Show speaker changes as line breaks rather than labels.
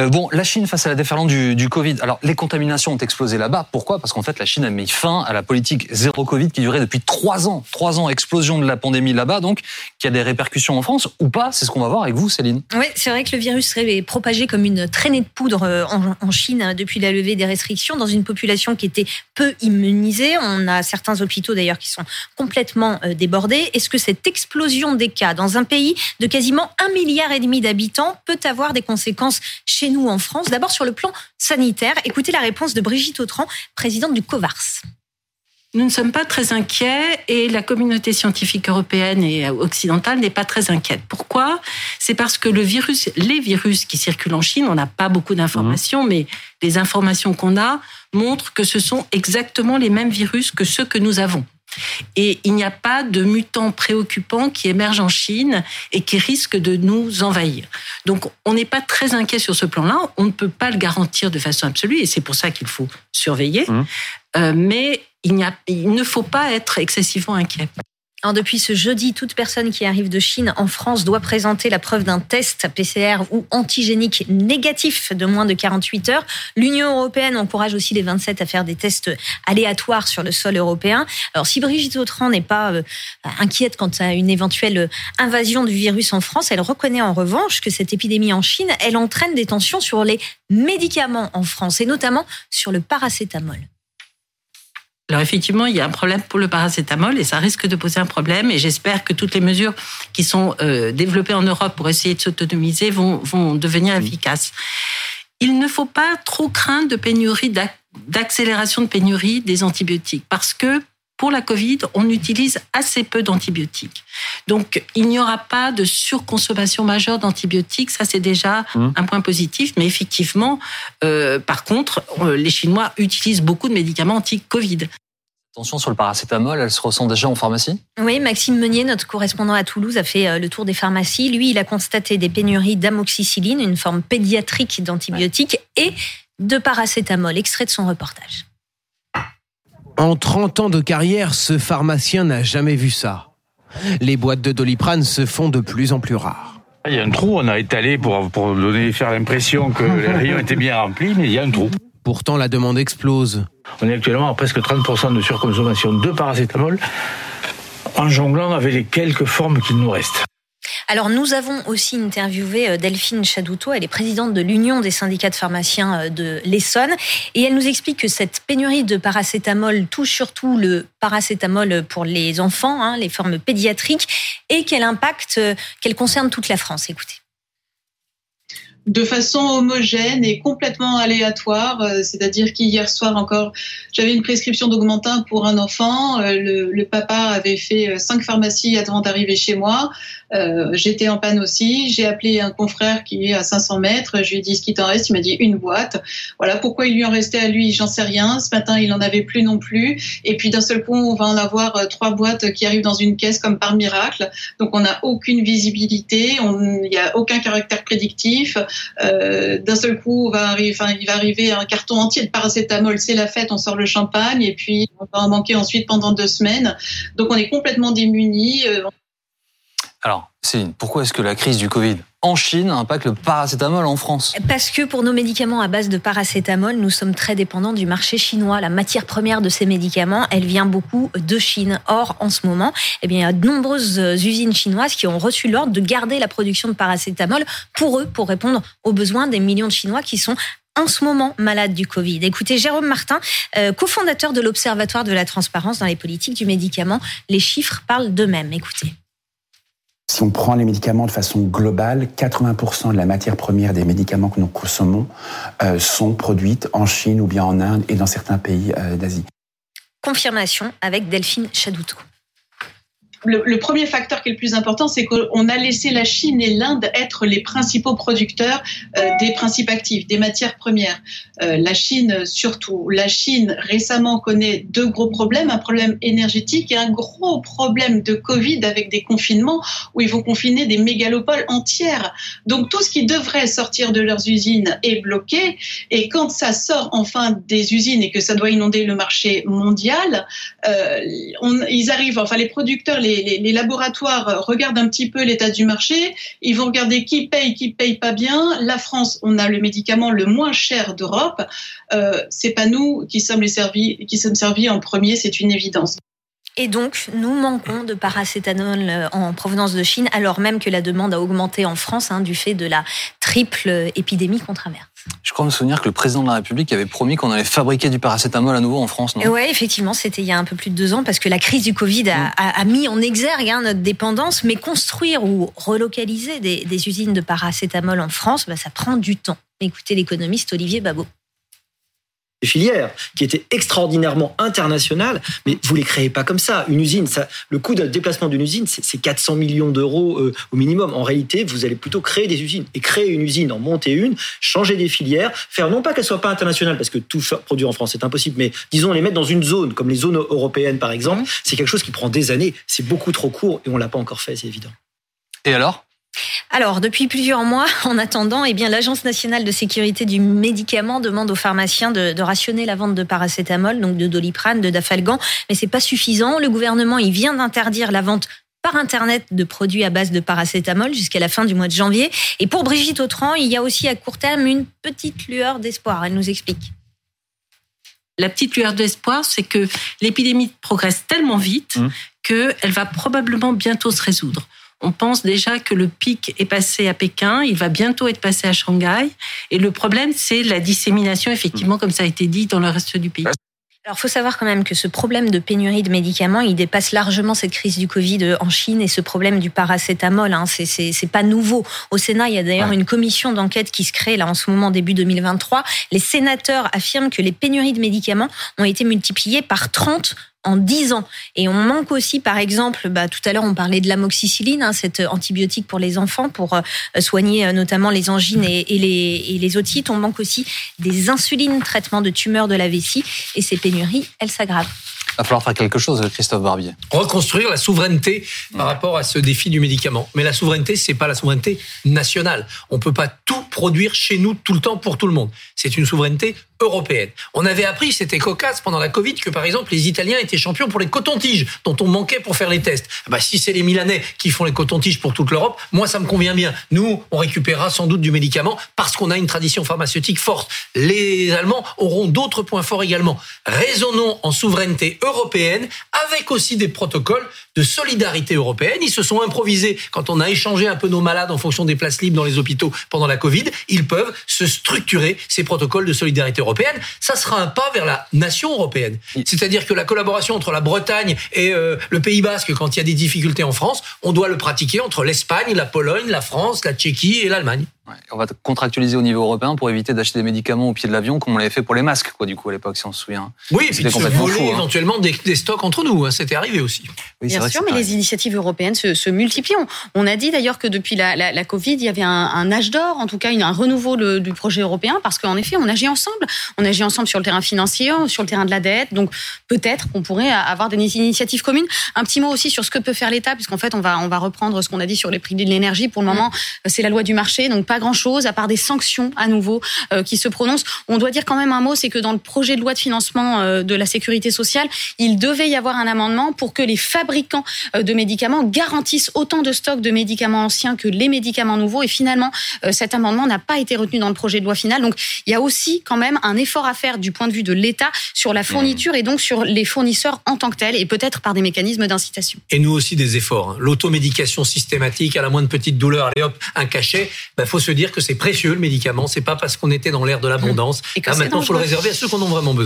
Euh, bon, la Chine face à la déferlante du, Covid. Alors, les contaminations ont explosé là-bas. Pourquoi? Parce qu'en fait, la Chine a mis fin à la politique zéro Covid qui durait depuis trois ans. Trois ans, explosion de la pandémie là-bas, donc, qui a des répercussions en France ou pas? C'est ce qu'on va voir avec vous, Céline.
Oui, c'est vrai que le virus serait propagé comme une traînée de poudre euh, en, en Chine hein, depuis la levée des restrictions dans une population qui était peu immunisée. On a certains hôpitaux d'ailleurs qui sont complètement euh, débordés. Est-ce que cette explosion des cas dans un pays de quasiment un milliard et demi d'habitants peut avoir des conséquences chez nous en France. D'abord sur le plan sanitaire, écoutez la réponse de Brigitte Autran, présidente du COVARS.
Nous ne sommes pas très inquiets et la communauté scientifique européenne et occidentale n'est pas très inquiète. Pourquoi? C'est parce que le virus, les virus qui circulent en Chine, on n'a pas beaucoup d'informations, mais les informations qu'on a montrent que ce sont exactement les mêmes virus que ceux que nous avons. Et il n'y a pas de mutants préoccupants qui émergent en Chine et qui risquent de nous envahir. Donc, on n'est pas très inquiet sur ce plan-là. On ne peut pas le garantir de façon absolue et c'est pour ça qu'il faut surveiller. Mmh. Euh, mais il, a, il ne faut pas être excessivement inquiet.
Alors depuis ce jeudi, toute personne qui arrive de Chine en France doit présenter la preuve d'un test PCR ou antigénique négatif de moins de 48 heures. L'Union européenne encourage aussi les 27 à faire des tests aléatoires sur le sol européen. Alors si Brigitte Autran n'est pas euh, inquiète quant à une éventuelle invasion du virus en France, elle reconnaît en revanche que cette épidémie en Chine, elle entraîne des tensions sur les médicaments en France et notamment sur le paracétamol.
Alors effectivement, il y a un problème pour le paracétamol et ça risque de poser un problème. Et j'espère que toutes les mesures qui sont euh, développées en Europe pour essayer de s'autonomiser vont, vont devenir efficaces. Il ne faut pas trop craindre de pénurie, d'accélération de pénurie des antibiotiques parce que pour la Covid, on utilise assez peu d'antibiotiques. Donc, il n'y aura pas de surconsommation majeure d'antibiotiques. Ça, c'est déjà mmh. un point positif. Mais effectivement, euh, par contre, euh, les Chinois utilisent beaucoup de médicaments anti-Covid.
Attention sur le paracétamol, elle se ressent déjà en pharmacie?
Oui, Maxime Meunier, notre correspondant à Toulouse, a fait euh, le tour des pharmacies. Lui, il a constaté des pénuries d'amoxicilline, une forme pédiatrique d'antibiotiques, et de paracétamol, extrait de son reportage.
En 30 ans de carrière, ce pharmacien n'a jamais vu ça. Les boîtes de doliprane se font de plus en plus rares.
Il y a un trou, on a étalé pour, pour donner, faire l'impression que les rayons étaient bien remplis, mais il y a un trou.
Pourtant, la demande explose.
On est actuellement à presque 30% de surconsommation de paracétamol, en jonglant avec les quelques formes qu'il nous reste.
Alors nous avons aussi interviewé euh, Delphine Chadouto, elle est présidente de l'Union des syndicats de pharmaciens euh, de l'Essonne, et elle nous explique que cette pénurie de paracétamol touche surtout le paracétamol pour les enfants, hein, les formes pédiatriques, et qu'elle impacte, euh, qu'elle concerne toute la France. Écoutez
de façon homogène et complètement aléatoire. Euh, c'est-à-dire qu'hier soir encore, j'avais une prescription d'augmentin pour un enfant. Euh, le, papa avait fait euh, cinq pharmacies avant d'arriver chez moi. J'étais en panne aussi. J'ai appelé un confrère qui est à 500 mètres. Je lui ai dit ce qui t'en reste. Il m'a dit une boîte. Voilà pourquoi il lui en restait à lui. J'en sais rien. Ce matin, il en avait plus non plus. Et puis d'un seul coup, on va en avoir trois boîtes qui arrivent dans une caisse comme par miracle. Donc on n'a aucune visibilité. Il n'y a aucun caractère prédictif. Euh, d'un seul coup, va enfin, il va arriver un carton entier de paracétamol, c'est la fête, on sort le champagne, et puis on va en manquer ensuite pendant deux semaines. Donc on est complètement démunis. Euh,
Alors, Céline, pourquoi est-ce que la crise du Covid en Chine impacte le paracétamol en France?
Parce que pour nos médicaments à base de paracétamol, nous sommes très dépendants du marché chinois. La matière première de ces médicaments, elle vient beaucoup de Chine. Or, en ce moment, eh bien, il y a de nombreuses usines chinoises qui ont reçu l'ordre de garder la production de paracétamol pour eux, pour répondre aux besoins des millions de Chinois qui sont en ce moment malades du Covid. Écoutez, Jérôme Martin, euh, cofondateur de l'Observatoire de la transparence dans les politiques du médicament, les chiffres parlent d'eux-mêmes. Écoutez.
Si on prend les médicaments de façon globale, 80% de la matière première des médicaments que nous consommons euh, sont produites en Chine ou bien en Inde et dans certains pays euh, d'Asie.
Confirmation avec Delphine Chadoutou
le, premier facteur qui est le plus important, c'est qu'on a laissé la Chine et l'Inde être les principaux producteurs euh, des principes actifs, des matières premières. Euh, la Chine surtout. La Chine récemment connaît deux gros problèmes, un problème énergétique et un gros problème de Covid avec des confinements où ils vont confiner des mégalopoles entières. Donc tout ce qui devrait sortir de leurs usines est bloqué et quand ça sort enfin des usines et que ça doit inonder le marché mondial, euh, ils arrivent, enfin les producteurs, les les, laboratoires regardent un petit peu l'état du marché. Ils vont regarder qui paye, qui paye pas bien. La France, on a le médicament le moins cher d'Europe. Euh, c'est pas nous qui sommes les servis, qui sommes servis en premier, c'est une évidence.
Et donc, nous manquons de paracétamol euh, en provenance de Chine, alors même que la demande a augmenté en France hein, du fait de la triple épidémie qu'on traverse.
Je crois me souvenir que le président de la République avait promis qu'on allait fabriquer du paracétamol à nouveau en France,
Oui, effectivement, c'était il y a un peu plus de deux ans, parce que la crise du Covid a, mm. a, mis en exergue hein, notre dépendance, mais construire ou relocaliser des, des usines de paracétamol en France, bah, ça prend du temps. Écoutez l'économiste Olivier Babot
filières qui étaient extraordinairement internationales, mais vous les créez pas comme ça. Une usine, ça, le coût de déplacement d'une usine, c'est 400 millions d'euros euh, au minimum. En réalité, vous allez plutôt créer des usines et créer une usine, en monter une, changer des filières, faire non pas qu'elle soit pas internationale parce que tout produire en France c'est impossible, mais disons les mettre dans une zone comme les zones européennes par exemple, c'est quelque chose qui prend des années. C'est beaucoup trop court et on l'a pas encore fait, c'est évident.
Et alors?
Alors, depuis plusieurs mois, en attendant, eh bien, l'Agence nationale de sécurité du médicament demande aux pharmaciens de, rationner la vente de paracétamol, donc de doliprane, de dafalgan, mais c'est pas suffisant. Le gouvernement, il vient d'interdire la vente par Internet de produits à base de paracétamol jusqu'à la fin du mois de janvier. Et pour Brigitte Autran, il y a aussi à court terme une petite lueur d'espoir. Elle nous explique.
La petite lueur d'espoir, c'est que l'épidémie progresse tellement vite mmh. qu'elle va probablement bientôt se résoudre. On pense déjà que le pic est passé à Pékin, il va bientôt être passé à Shanghai. Et le problème, c'est la dissémination, effectivement, comme ça a été dit, dans le reste du pays.
Alors, faut savoir quand même que ce problème de pénurie de médicaments, il dépasse largement cette crise du Covid en Chine et ce problème du paracétamol. Hein, c'est pas nouveau. Au Sénat, il y a d'ailleurs une commission d'enquête qui se crée là en ce moment début 2023. Les sénateurs affirment que les pénuries de médicaments ont été multipliées par 30 en 10 ans. Et on manque aussi, par exemple, bah, tout à l'heure on parlait de l'amoxicilline, hein, cet antibiotique pour les enfants, pour euh, soigner euh, notamment les angines et, les, et les otites. On manque aussi des insulines, traitement de tumeurs de la vessie. Et ces pénuries, elles s'aggravent.
Il va falloir faire quelque chose, Christophe Barbier.
Reconstruire la souveraineté par rapport à ce défi du médicament. Mais la souveraineté, c'est pas la souveraineté nationale. On peut pas tout produire chez nous tout le temps pour tout le monde. C'est une souveraineté On avait appris, c'était cocasse pendant la Covid, que par exemple les Italiens étaient champions pour les cotons-tiges, dont on manquait pour faire les tests. Bah, si c'est les Milanais qui font les cotons-tiges pour toute l'Europe, moi ça me convient bien. Nous, on récupérera sans doute du médicament parce qu'on a une tradition pharmaceutique forte. Les Allemands auront d'autres points forts également. Raisonnons en souveraineté européenne avec aussi des protocoles de solidarité européenne. Ils se sont improvisés quand on a échangé un peu nos malades en fonction des places libres dans les hôpitaux pendant la Covid. Ils peuvent se structurer ces protocoles de solidarité européenne ça sera un pas vers la nation européenne. C'est-à-dire que la collaboration entre la Bretagne et euh, le Pays Basque, quand il y a des difficultés en France, on doit le pratiquer entre l'Espagne, la Pologne, la France, la Tchéquie et l'Allemagne.
On va contractualiser au niveau européen pour éviter d'acheter des médicaments au pied de l'avion comme on l'avait fait pour les masques, quoi, du coup, à l'époque, si on se souvient.
Oui, et puis de se voler hein. éventuellement des, stocks entre nous. Hein. C'était arrivé aussi.
Bien sûr, mais les initiatives européennes se, multiplient. On a dit d'ailleurs que depuis la, Covid, il y avait un, âge d'or, en tout cas un renouveau du projet européen, parce qu'en effet, on agit ensemble. On agit ensemble sur le terrain financier, sur le terrain de la dette. Donc peut-être qu'on pourrait avoir des initiatives communes. Un petit mot aussi sur ce que peut faire l'État, puisqu'en fait, on va, on va reprendre ce qu'on a dit sur les prix de l'énergie. Pour le moment, c'est la loi du marché, donc pas grand-chose, à part des sanctions à nouveau euh, qui se prononcent. On doit dire quand même un mot, c'est que dans le projet de loi de financement euh, de la sécurité sociale, il devait y avoir un amendement pour que les fabricants euh, de médicaments garantissent autant de stocks de médicaments anciens que les médicaments nouveaux. Et finalement, cet amendement n'a pas été retenu dans le projet de loi final. Donc il y a aussi quand même un effort à faire du point de vue de l'État sur la fourniture et donc sur les fournisseurs en tant que tels et peut-être par des mécanismes d'incitation.
Et nous aussi des efforts. Hein. L'automédication systématique à la moindre petite douleur, allez hop, un cachet. Il bah, faut se dire que c'est précieux le médicament. C'est pas parce qu'on était dans l'ère de l'abondance. Et maintenant, il faut le réserver à ceux qui en ont vraiment besoin.